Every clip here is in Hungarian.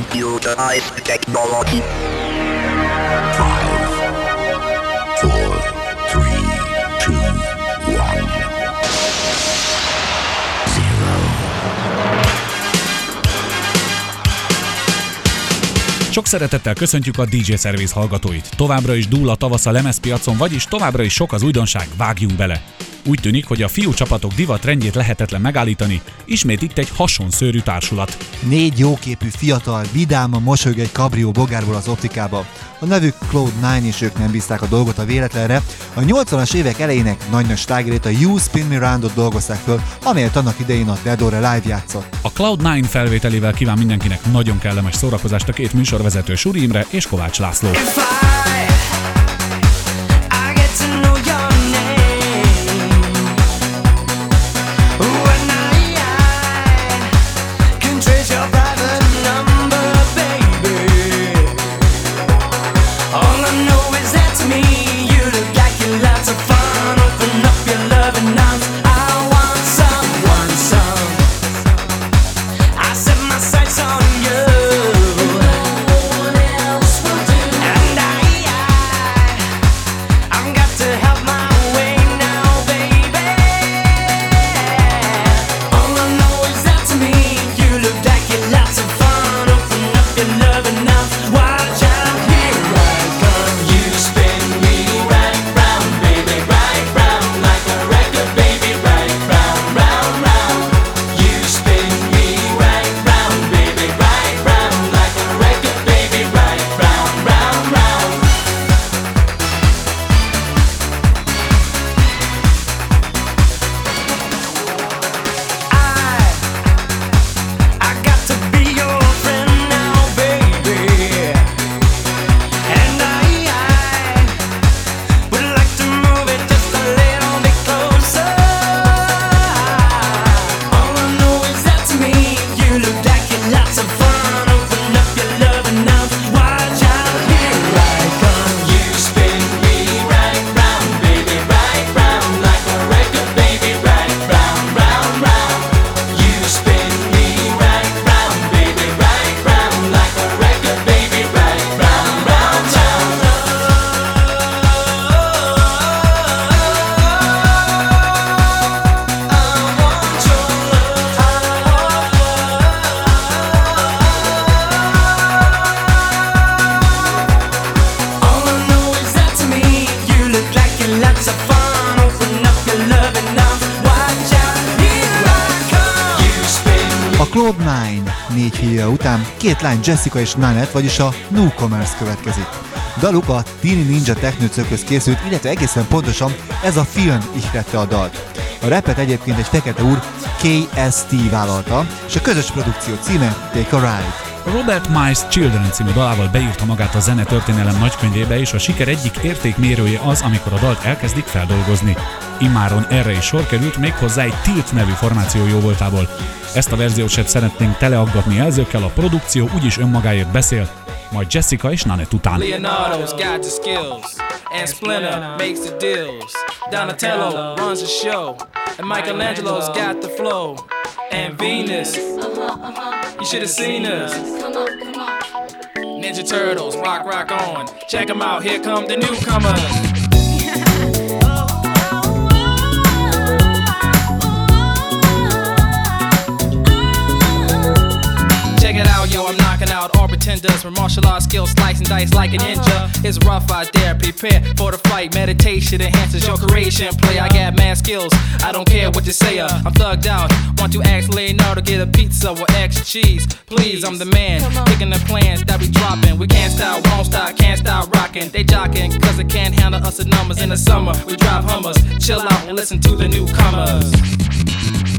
computerized technology. Five, four, three, two, one, zero. Sok szeretettel köszöntjük a DJ Service hallgatóit. Továbbra is dúl a tavasz a lemezpiacon, vagyis továbbra is sok az újdonság, vágjunk bele! Úgy tűnik, hogy a fiú csapatok divat rendjét lehetetlen megállítani, ismét itt egy hasonszőrű társulat. Négy jóképű fiatal, vidáma mosolyog egy kabrió bogárból az optikába. A nevük Cloud9 és ők nem bízták a dolgot a véletlenre. A 80-as évek elejének nagy-nagy slágerét a You Spin Me Roundot dolgozták föl, amelyet annak idején a Deadore live játszott. A Cloud9 felvételével kíván mindenkinek nagyon kellemes szórakozást a két műsorvezető Suri Imre és Kovács László. If I két lány Jessica és Nanette, vagyis a Newcomers következik. Daluk a Tini Ninja Technőcökhöz készült, illetve egészen pontosan ez a film ihlette a dalt. A repet egyébként egy fekete úr KST vállalta, és a közös produkció címe Take a Ride. Robert Miles Children című dalával beírta magát a zene történelem nagykönyvébe, és a siker egyik értékmérője az, amikor a dalt elkezdik feldolgozni. Immáron erre is sor került, méghozzá egy Tilt nevű formáció jó voltából. Ezt a verziót sem szeretnénk teleaggatni jelzőkkel, a produkció úgyis önmagáért beszél, majd Jessica és Nanette után. Leonardo's got the skills, and Splinter makes the deals. Donatello runs the show, and Michelangelo's got the flow. And Venus, you should have seen us. Ninja Turtles, rock, rock on. Check them out, here come the newcomers. Pretenders with martial arts skills, slicing dice like a ninja. It's rough out there, prepare for the fight. Meditation enhances your creation. Play, I got mad skills, I don't care what you say. Uh, I'm thugged out. Want to ask Leonardo to get a pizza with extra cheese? Please, I'm the man. Picking the plans that we dropping. We can't stop, won't stop, can't stop rocking. They jocking, cause they can't handle us the numbers in the summer. We drive Hummers, chill out and listen to the newcomers.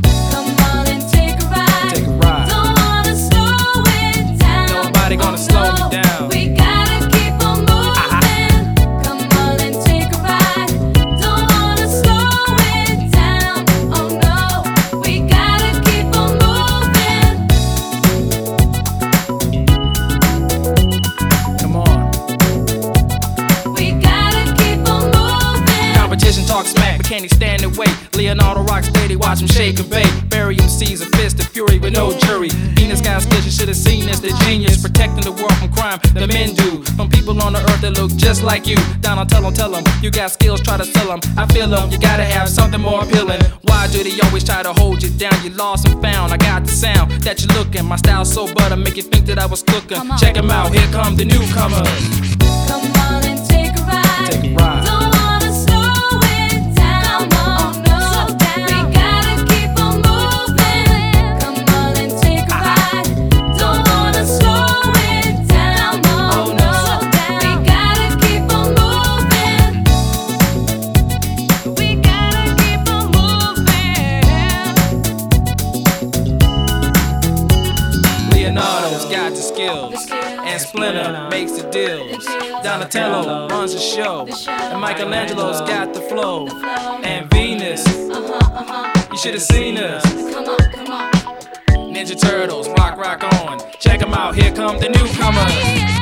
Just like you. On tell them, tell them. You got skills, try to sell them. I feel them. You gotta have something more appealing. Why do they always try to hold you down? You lost and found. I got the sound that you're looking. My style so butter, make you think that I was cooking. Check them out, here come the newcomers. Splinter makes the deals. Donatello runs the show, and Michelangelo's got the flow. And Venus, uh-huh, uh-huh. you should have seen us. Come on, come on. Ninja Turtles, rock, rock on. Check them out, here come the newcomers.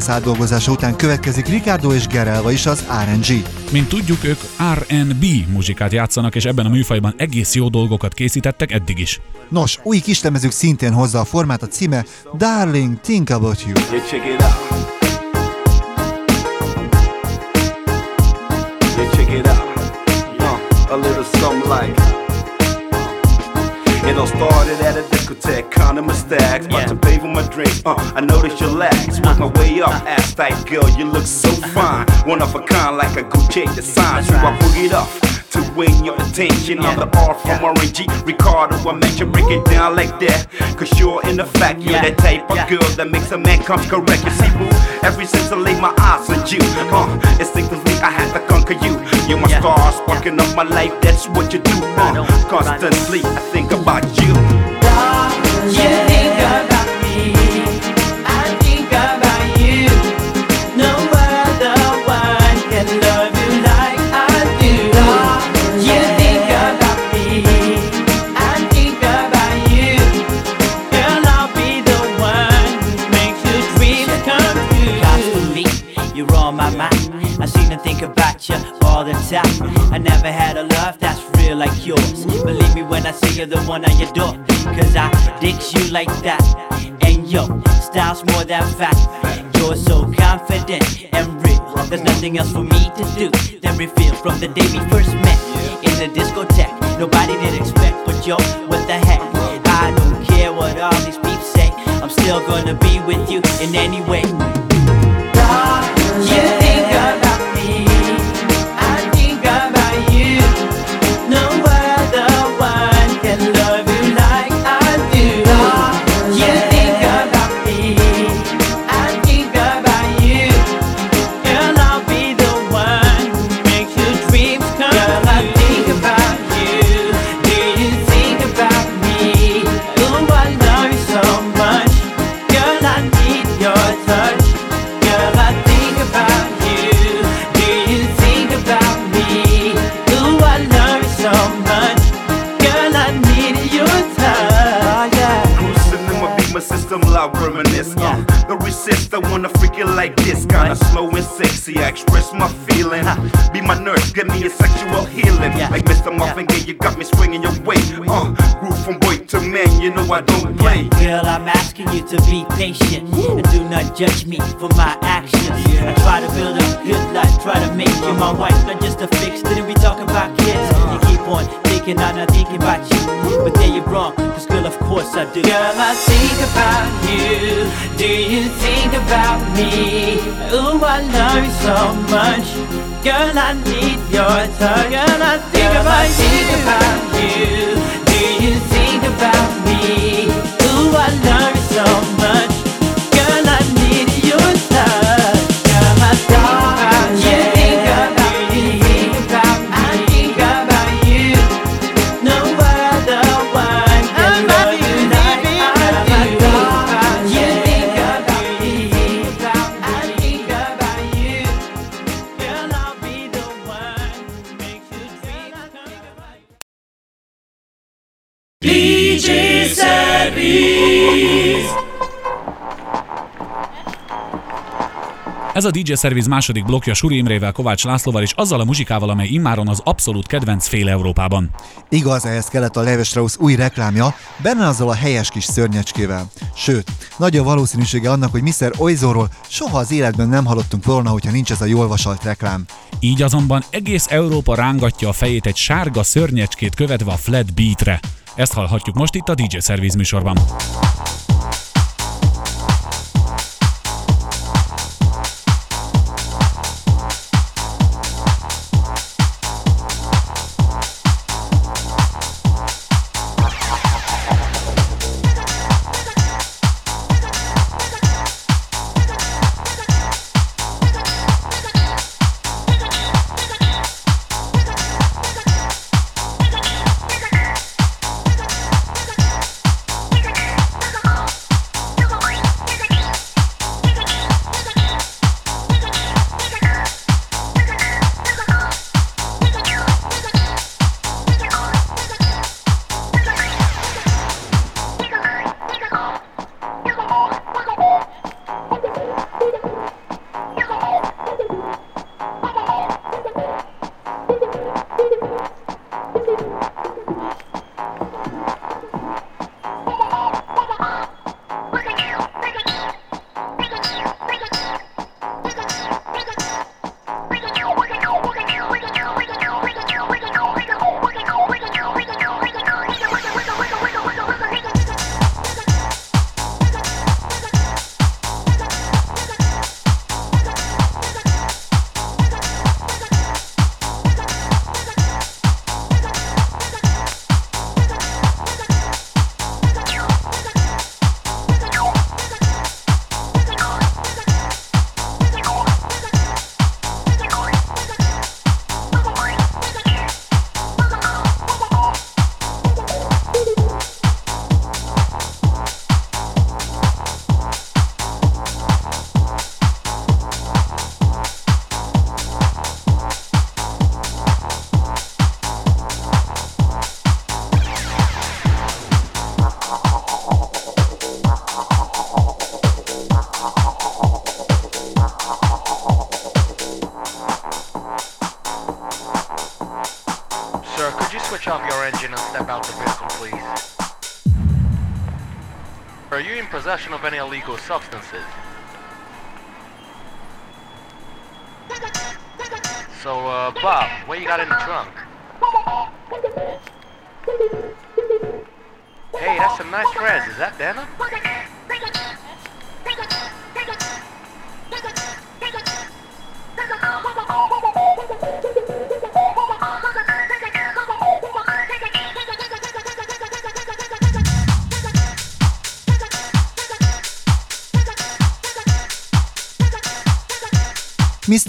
Miles átdolgozása után következik Ricardo és Gerel, vagyis az R&G. Mint tudjuk, ők R&B muzsikát játszanak, és ebben a műfajban egész jó dolgokat készítettek eddig is. Nos, új kislemezük szintén hozza a formát, a címe Darling, Think About You. Yeah, check it out. Uh, I noticed your legs, work my way up, ass tight girl, you look so fine. One of a kind, like a Gucci design. So I boogied off to win your attention. I'm the R from R&G, Ricardo. I make you break it down like that. Cause you're in the fact, you're that type of girl that makes a man come correct. You see, boo, ever since I laid my eyes on you, uh, instinctively I had to conquer you. You're my star, sparking up my life, that's what you do. Uh, constantly I think about. You you're the one I adore. Cause I dig you like that. And yo, style's more than fact. Judge me for my actions. I try to build a good life, try to make you my wife, not just a fix. Didn't we talk about kids? You keep on thinking I'm not thinking about you, but then you're wrong. Cause girl, of course I do. Girl, I think about you. Do you think about me? Ooh, I love you so much. Girl, I need your touch. Girl, I think about you. Think about you. Do you think about me? Ez a DJ Service második blokja Suri Imrével, Kovács Lászlóval és azzal a muzsikával, amely immáron az abszolút kedvenc fél Európában. Igaz, ehhez kellett a Levi Strauss új reklámja, benne azzal a helyes kis szörnyecskével. Sőt, nagy a valószínűsége annak, hogy Mr. Oizorról soha az életben nem hallottunk volna, hogyha nincs ez a jól vasalt reklám. Így azonban egész Európa rángatja a fejét egy sárga szörnyecskét követve a flat beatre. Ezt hallhatjuk most itt a DJ Service műsorban. Illegal substances? So, uh, Bob, what you got in the trunk? Hey, that's some nice threads. Is that denim?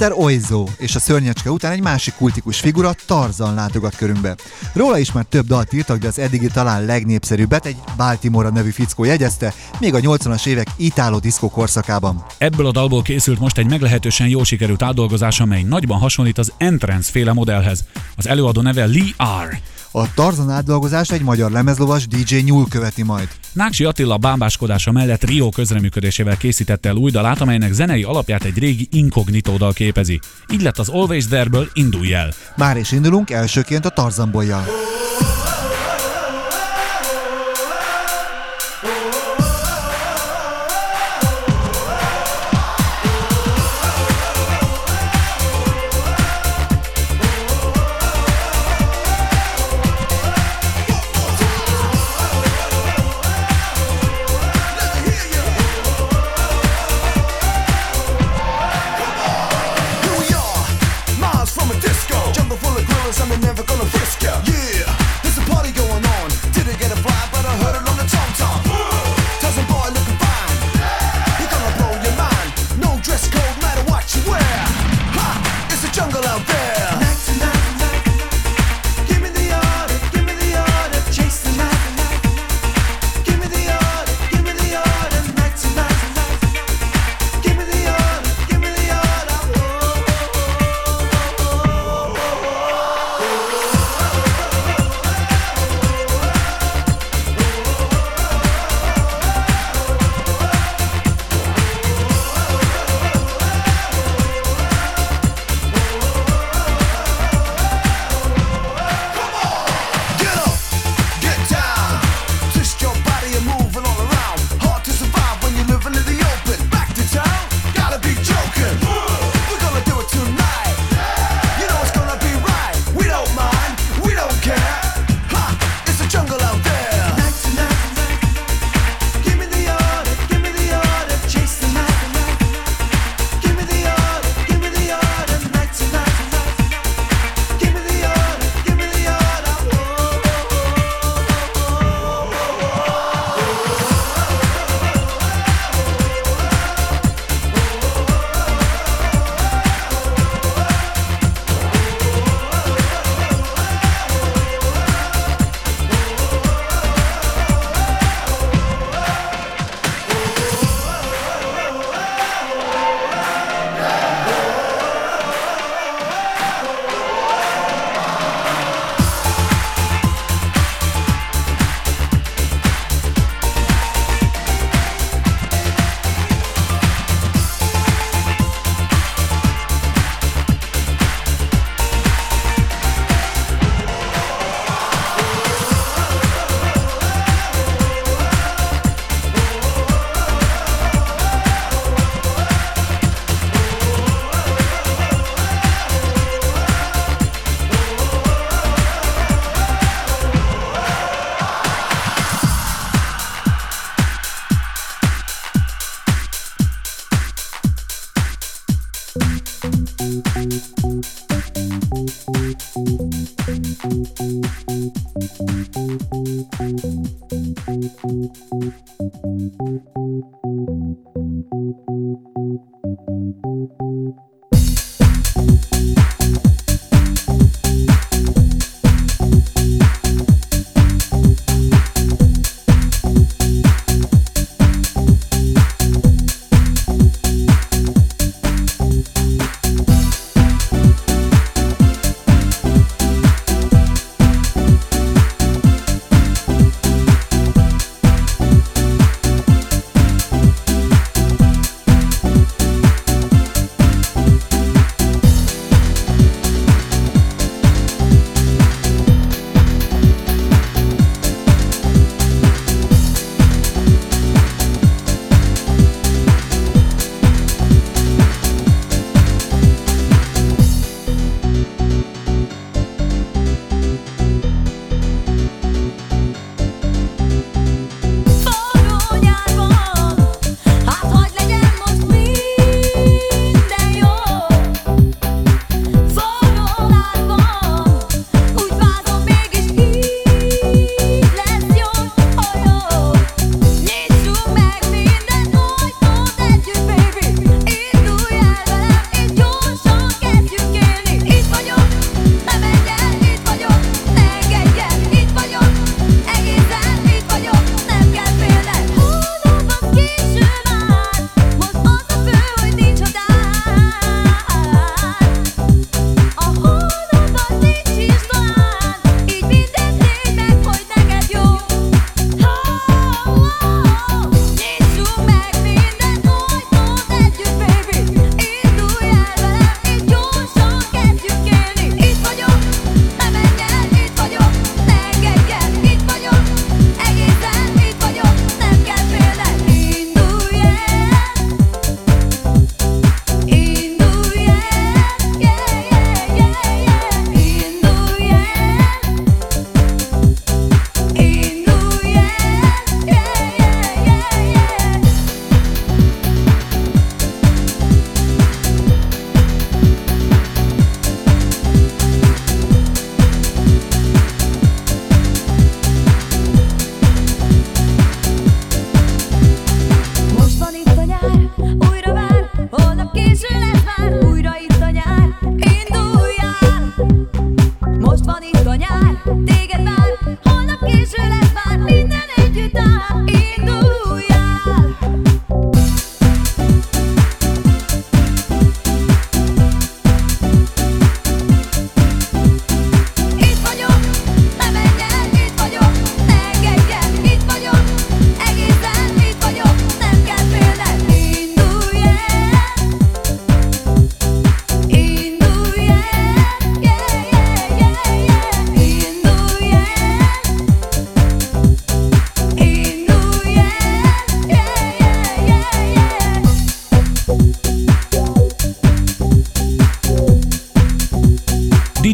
Mr. Oizo és a szörnyecske után egy másik kultikus figura Tarzan látogat körünkbe. Róla is már több dalt írtak, de az eddigi talán legnépszerűbbet egy Baltimore nevű fickó jegyezte, még a 80-as évek itáló diszkó korszakában. Ebből a dalból készült most egy meglehetősen jó sikerült átdolgozás, amely nagyban hasonlít az Entrance féle modellhez. Az előadó neve Lee R. A Tarzan átdolgozást egy magyar lemezlovas DJ Nyúl követi majd. Náksi Attila bábáskodása mellett Rio közreműködésével készítette el új dalát, amelynek zenei alapját egy régi inkognitó dal képezi. Így lett az Always There-ből Indulj el. Már is indulunk elsőként a Tarzan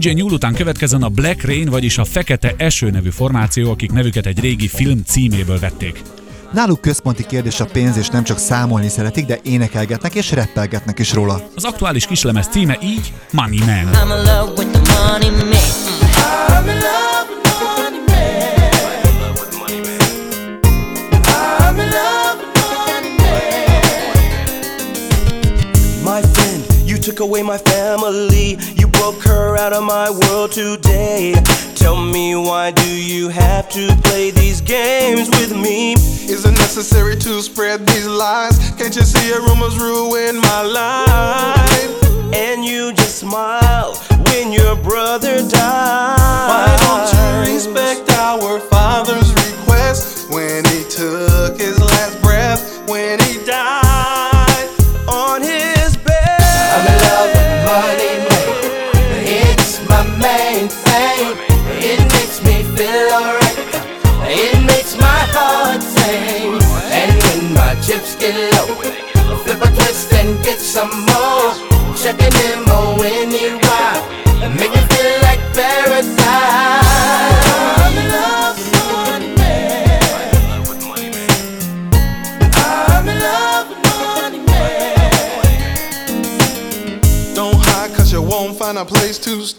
DJ Nyúl után következzen a Black Rain, vagyis a Fekete Eső nevű formáció, akik nevüket egy régi film címéből vették. Náluk központi kérdés a pénz, és nem csak számolni szeretik, de énekelgetnek és rappelgetnek is róla. Az aktuális kislemez címe így Money Man. I'm in love with the money man. I'm in love took away my family. Broke her out of my world today. Tell me why do you have to play these games with me? Is it necessary to spread these lies? Can't you see your rumors ruin my life? And you just smile when your brother died. Why don't you respect our father's request when he took his last breath? Get some more. When he ride. Make me feel like paradise. I'm in love with money man. I'm in love with money man. Don't hide cause you won't find a place to stay.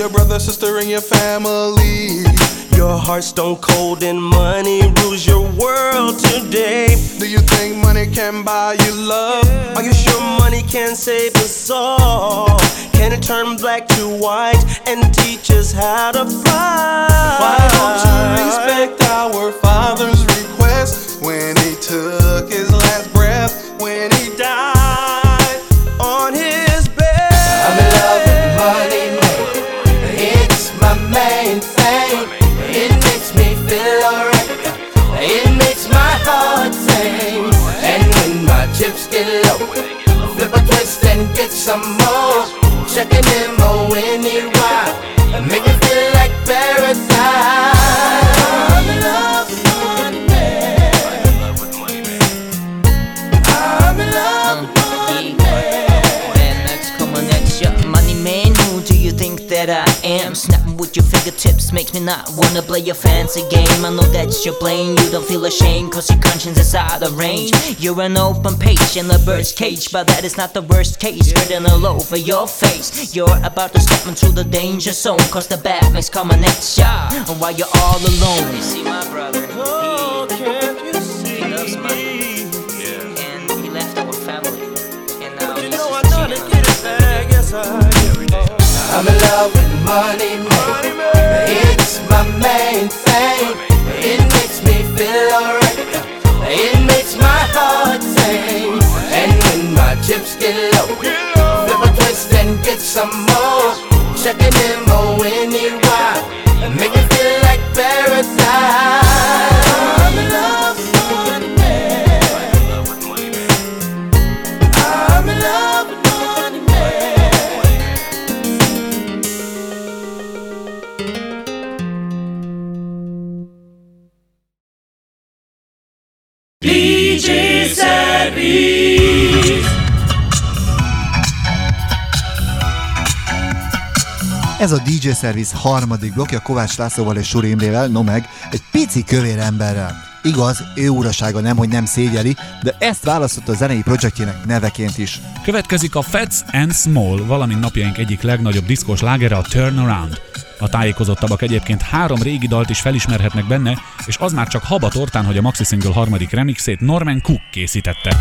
Your brother, sister, and your family. Your heart's stone cold and money rules your world today. Do you think money can buy you love? Are you sure money can save us all? Can it turn black to white and teach us how to fly? Why don't you respect our father's request when he took his last breath? When he died and get some more. Checking on oh, he ride. Make me feel like paradise. I'm in love with money man. I'm in love with money next coming next, yeah, money man. Who do you think that I am? Snapping with your fingertips makes me not wanna play your fancy game. I know that you're playing, you don't feel ashamed, cause your conscience is out of range. You're an open page in a bird's cage, but that is not the worst case. Written all over your face. You're about to step into the danger zone, cause the bad man's coming at ya. And while you're all alone, you see my brother, he, he loves money. And he left our family. And now he's just cheating on us. I'm in love with money, man. It's my main thing. It makes me feel alright. It makes my heart sing. And when my chips get low, flip a twist and get some more. Checking him on when he ride. Make me Service. Ez a DJ Service harmadik blokja Kovács Lászlóval és Suri Imrével, no meg egy pici kövér emberrel. Igaz, ő urasága nem, hogy nem szégyeli, de ezt választotta a zenei projektjének neveként is. Következik a Fats and Small, valamint napjaink egyik legnagyobb diszkos lágere a Turnaround. A tájékozottabbak egyébként három régi dalt is felismerhetnek benne, és az már csak haba tortán, hogy a Maxi Single harmadik remixét Norman Cook készítette.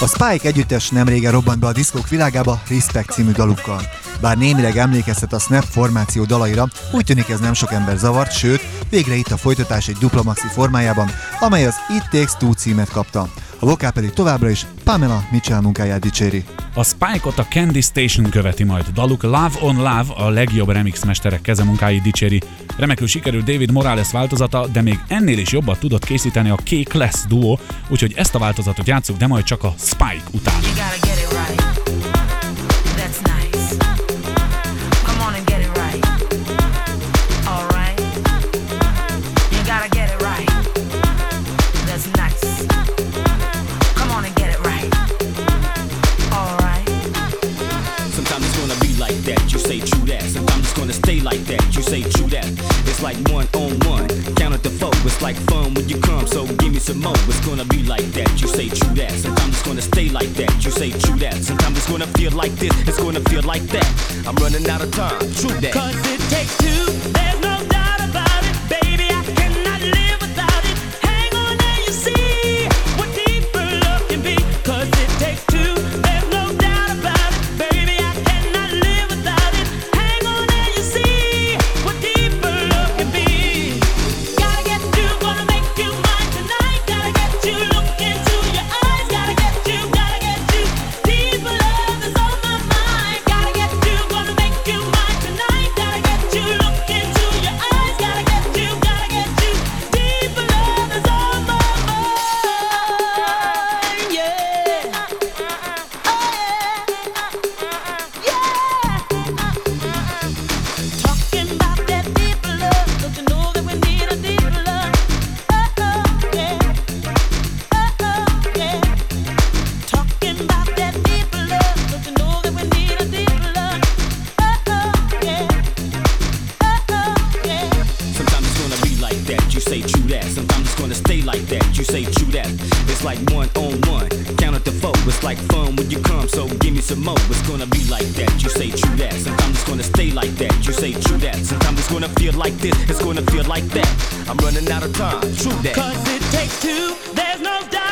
A Spike együttes nem régen robbant be a diszkók világába Respect című dalukkal. Bár némileg emlékeztet a Snap formáció dalaira, úgy tűnik ez nem sok ember zavart, sőt, végre itt a folytatás egy dupla maxi formájában, amely az It Takes Two címet kapta. A vokál pedig továbbra is Pamela Mitchell munkáját dicséri. A Spike-ot a Candy Station követi majd. Daluk Love on Love a legjobb remix mesterek kezemunkáit dicséri. Remekül sikerült David Morales változata, de még ennél is jobbat tudott készíteni a Cake Less duo, úgyhogy ezt a változatot játsszuk, de majd csak a Spike után. You gotta get it right. Say true that. It's like one on one, count at the four. It's like fun when you come, so give me some more. It's gonna be like that, you say true that. Sometimes it's gonna stay like that, you say true that. Sometimes it's gonna feel like this, it's gonna feel like that. I'm running out of time, true that. Cause it takes two, like that, you say true that. Sometimes it's gonna stay like that, you say true that. It's like one on one, count at the four. It's like fun when you come, so give me some more. It's gonna be like that, you say true that. Sometimes it's gonna stay like that, you say true that. Sometimes it's gonna feel like this, it's gonna feel like that. I'm running out of time, true that. Cause it takes two, there's no doubt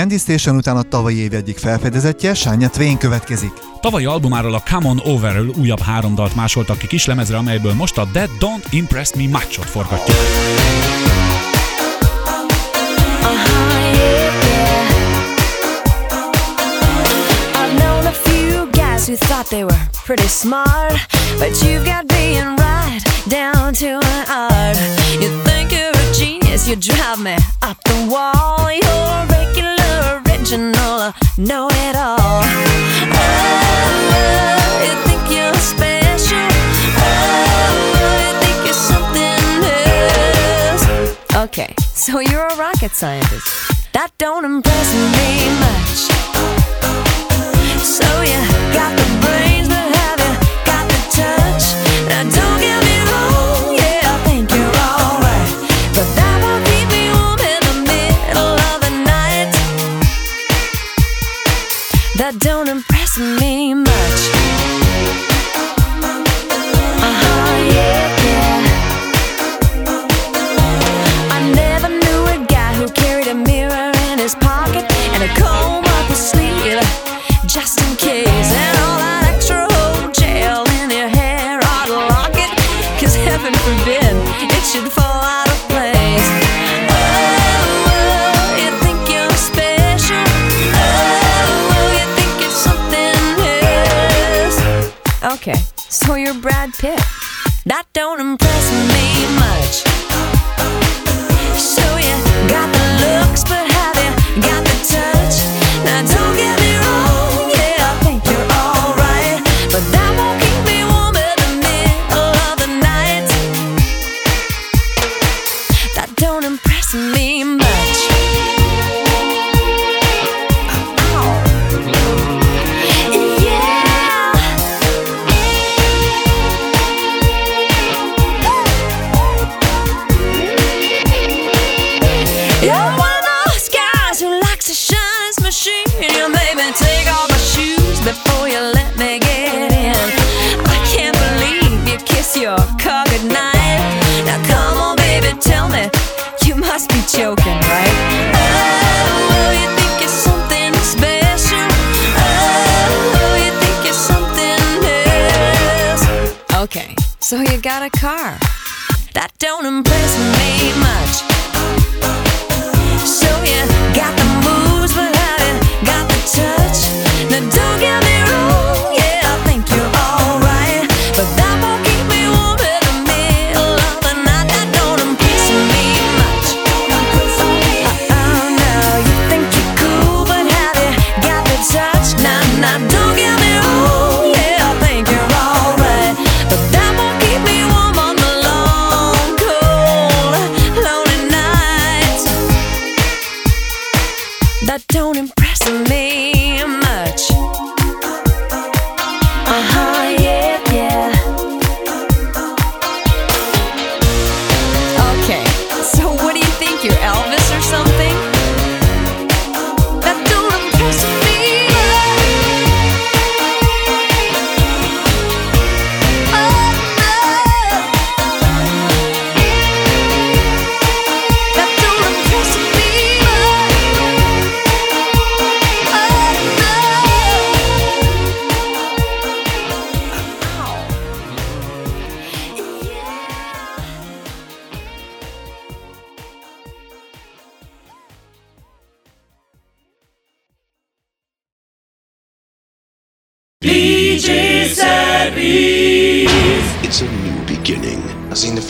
Candy Station után a tavalyi év egyik felfedezetje, Shania Twain következik. Tavalyi albumáról a Come On Overről újabb három dalt másoltak ki kislemezre, amelyből most a That Don't Impress Me Much-ot forgatjuk. who thought they were pretty smart. But you've got being right down to an art. You think you're a genius, you drive me up know it all. Oh, you think you're special. Oh, you think you're something else. Okay, so you're a rocket scientist.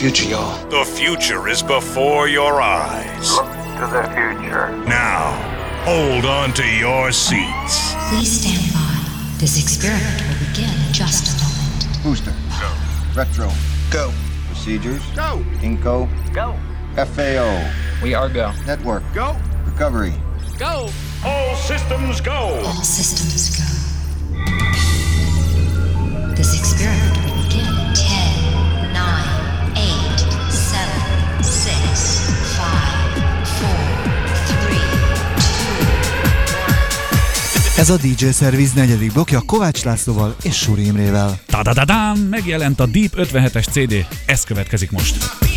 future, y'all. The future is before your eyes. Look to the future. Now, hold on to your seats. Please stand by. This experiment will begin in just a moment. Booster. Go. Retro. Go. Procedures. Go. Inco. Go. FAO. We are go. Network. Go. Recovery. Go. All systems go. All systems go. This experiment Ez a DJ Service negyedik blokja Kovács Lászlóval és Suri Imrével. Ta-da-da-dám! Megjelent a Deep 57-es CD. Ez következik most.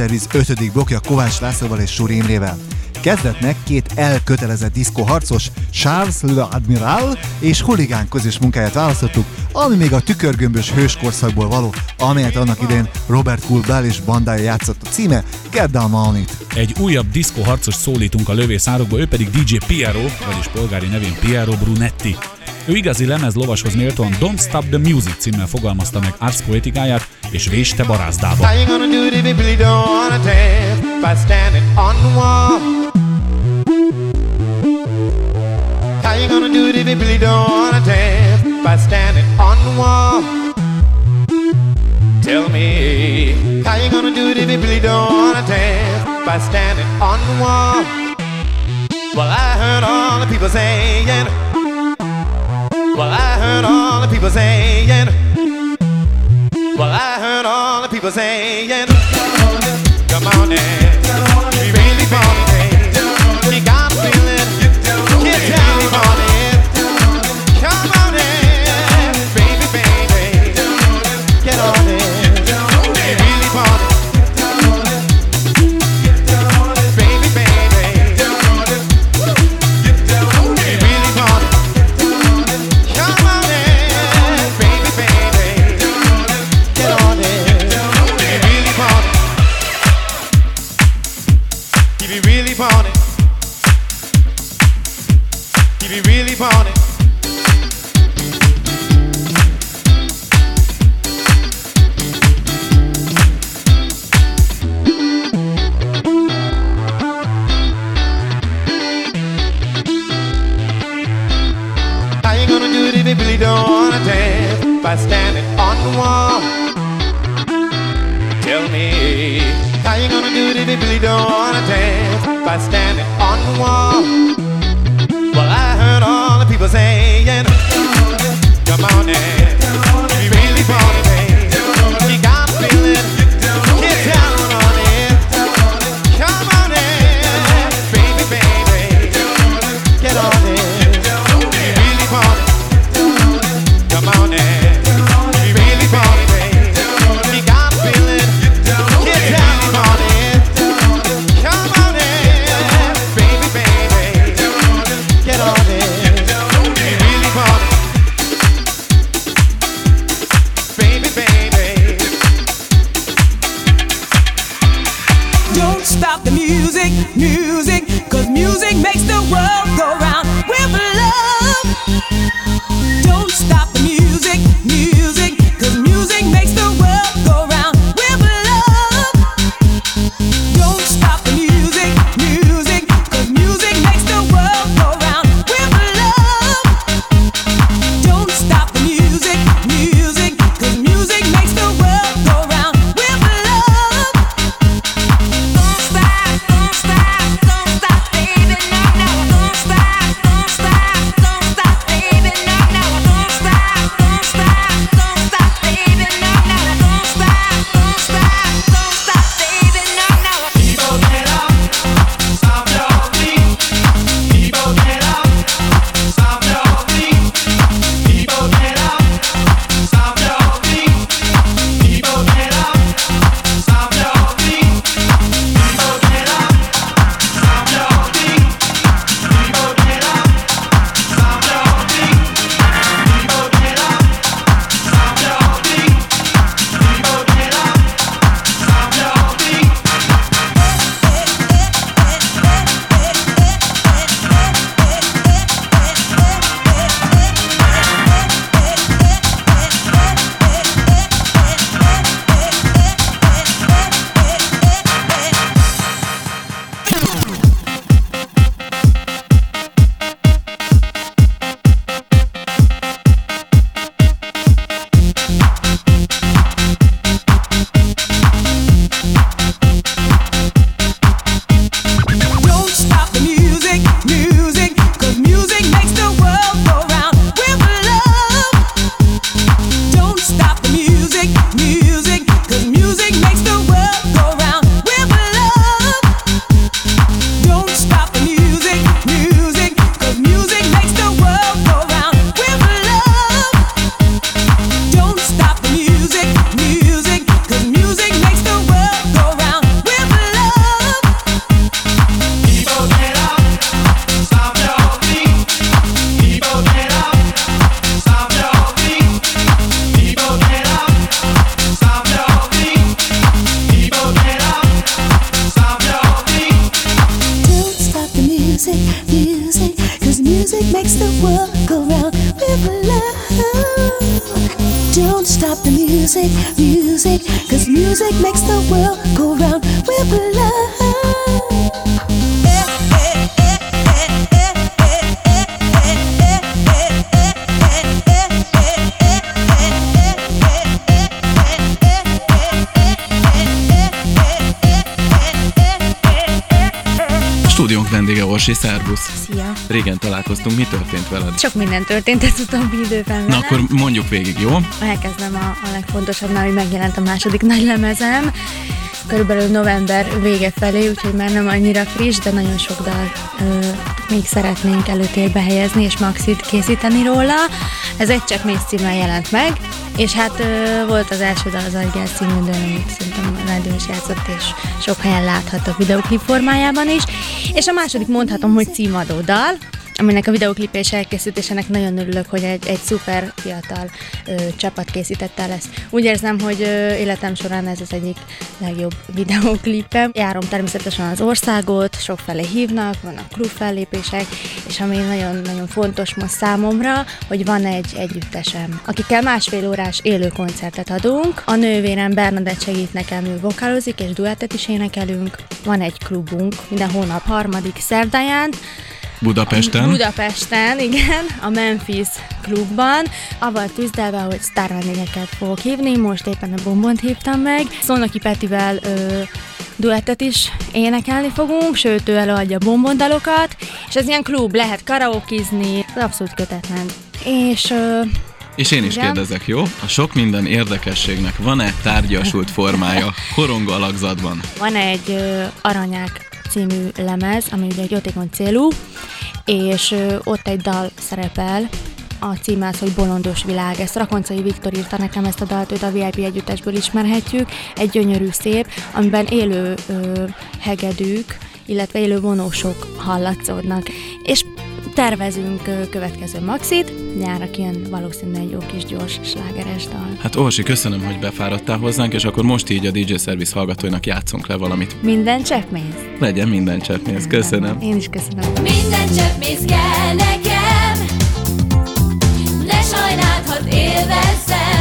Service 5. blokja Kovács Lászlóval és Suri Imrével. Kezdetnek két elkötelezett diszkó harcos, Charles Le Admiral és Huligán közös munkáját választottuk, ami még a tükörgömbös hőskorszakból való, amelyet annak idén Robert Bell és bandája játszott a címe Get Down On It. Egy újabb diszkó harcos szólítunk a lövészárokba, ő pedig DJ Piero, vagyis polgári nevén Piero Brunetti. Ő igazi lemez lovashoz méltóan Don't Stop the Music címmel fogalmazta meg arcpoetikáját, és véste barázdába. How you gonna do it if you really don't wanna dance by standing on the wall? Tell me, how you gonna do it if you really don't wanna dance by standing on the wall? Well, I heard all the people saying. Well, I heard all the people saying. Well, I heard all the people saying, Come on in, we really want szervusz! Szia! Régen találkoztunk, mi történt veled? Sok minden történt az utóbbi időben Na akkor mondjuk végig, jó? Elkezdem a, a legfontosabbnál, hogy megjelent a második nagy lemezem. Körülbelül november vége felé, úgyhogy már nem annyira friss, de nagyon sok dal ö, még szeretnénk előtérbe helyezni, és maxit készíteni róla. Ez egy csak mész címmel jelent meg, és hát ö, volt az első dal az Agygáz című dal, amit szerintem a rádió is játszott, és sok helyen látható videoklip formájában is. És a második mondhatom, hogy címadó dal, aminek a elkészült, és ennek nagyon örülök, hogy egy, egy szuper fiatal ö, csapat készítette el ezt. Úgy érzem, hogy ö, életem során ez az egyik legjobb videoklipem. Járom természetesen az országot, sokfelé hívnak, vannak klub fellépések, és ami nagyon-nagyon fontos most számomra, hogy van egy együttesem, akikkel másfél órás élő koncertet adunk. A nővérem Bernadett segít nekem, ő vokálozik, és duettet is énekelünk. Van egy klubunk minden hónap harmadik szerdáján, Budapesten. Budapesten, igen, a Memphis klubban. Avval tűzdelve, hogy vendégeket fogok hívni, most éppen a Bombont hívtam meg. Szónoki Petivel ö, duettet is énekelni fogunk, sőt ő előadja a bombondalokat, és ez ilyen klub, lehet karaokizni, abszolút kötetlen. És ö, És én is Igen. kérdezek, jó? A sok minden érdekességnek van-e tárgyasult formája korong alakzatban? Van egy ö, Aranyák című lemez, ami ugye egy jótékony célú, és ott egy dal szerepel, a címe az, hogy Bolondos világ. Ezt Rakoncai Viktor írta nekem ezt a dalt, őt a VIP együttesből ismerhetjük. Egy gyönyörű szép, amiben élő ö, hegedűk, illetve élő vonósok hallatszódnak. És tervezünk következő maxit, nyára kijön valószínűleg egy jó kis gyors slágeres dal. Hát Orsi, köszönöm, hogy befáradtál hozzánk, és akkor most így a DJ Service hallgatóinak játszunk le valamit. Minden cseppmész. Legyen minden cseppmész, köszönöm. Én is köszönöm. Minden cseppmész kell nekem Ne sajnáld, hadd élvezzem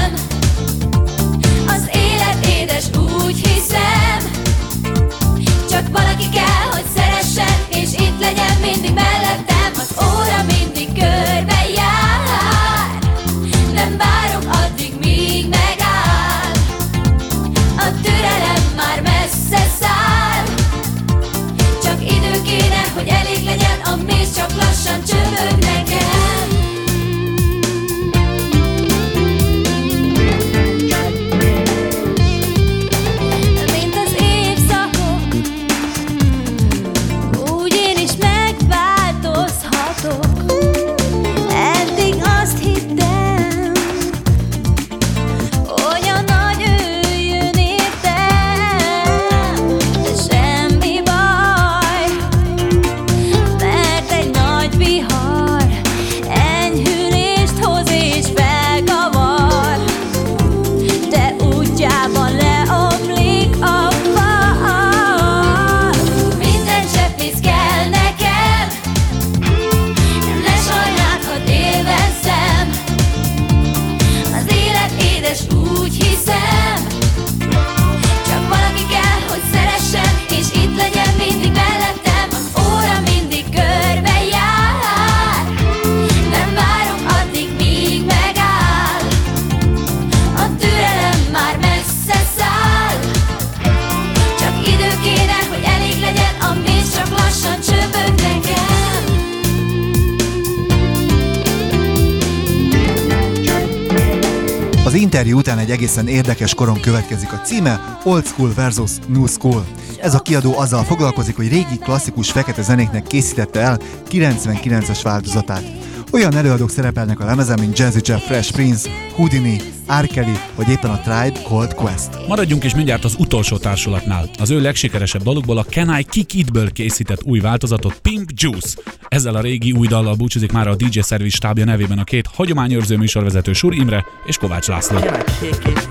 interjú után egy egészen érdekes koron következik a címe Old School versus New School. Ez a kiadó azzal foglalkozik, hogy régi klasszikus fekete zenéknek készítette el 99-es változatát. Olyan előadók szerepelnek a lemezen, mint Jazzy Jeff, Fresh Prince, Houdini, R. Kelly, vagy éppen a Tribe Called Quest. Maradjunk is mindjárt az utolsó társulatnál. Az ő legsikeresebb dalukból a Can I Kick It-ből készített új változatot Pimp Juice. Ezzel a régi új dallal búcsúzik már a DJ Service stábja nevében a két hagyományőrző műsorvezető Sur Imre és Kovács László. Can I kick it?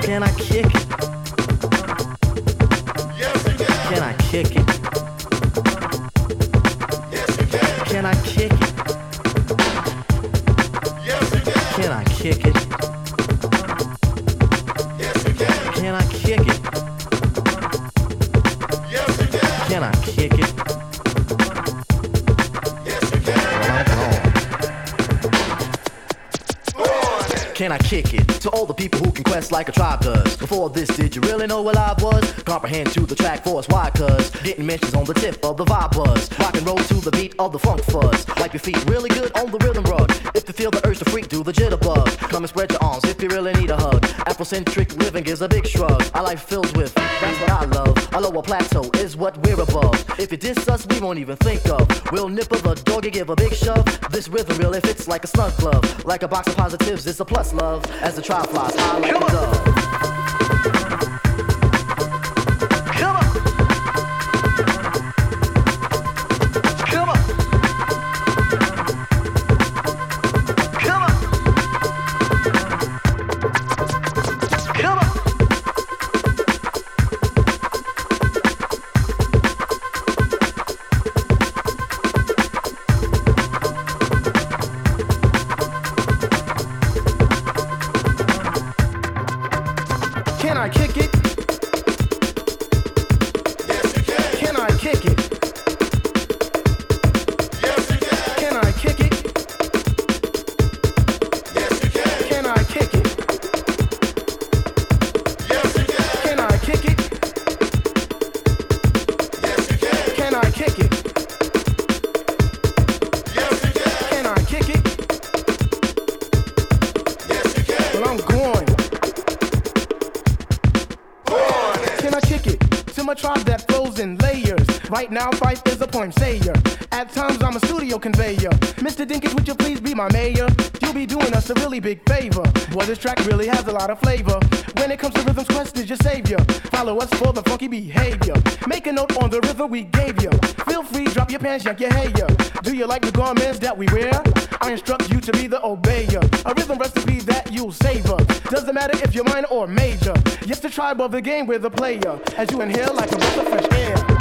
Can I kick it? Can I kick it? Can I kick it? que, que I kick it to all the people who can quest like a tribe does? Before this, did you really know what I was? Comprehend to the track force, why? Cuz getting mentions on the tip of the vibe buzz. Rock and roll to the beat of the funk fuzz. Wipe your feet really good on the rhythm rug. If you feel the urge to freak, do the jitterbug. Come and spread your arms if you really need a hug. Afrocentric living is a big shrug. Our life fills with, that's what I love. A lower plateau is what we're above. If you diss us, we won't even think of. We'll nipper the dog and give a big shove. This rhythm really fits like a snug glove. Like a box of positives, it's a plus love. As the trial flies, I like a dove. Track really has a lot of flavor. When it comes to rhythms, Quest is your savior. Follow us for the funky behavior. Make a note on the rhythm we gave you. Feel free, drop your pants, yank your hair. Do you like the garments that we wear? I instruct you to be the obeyer. A rhythm recipe that you'll savor. Doesn't matter if you're minor or major. Yes, the tribe of the game, we're the player. As you inhale like a breath of fresh air.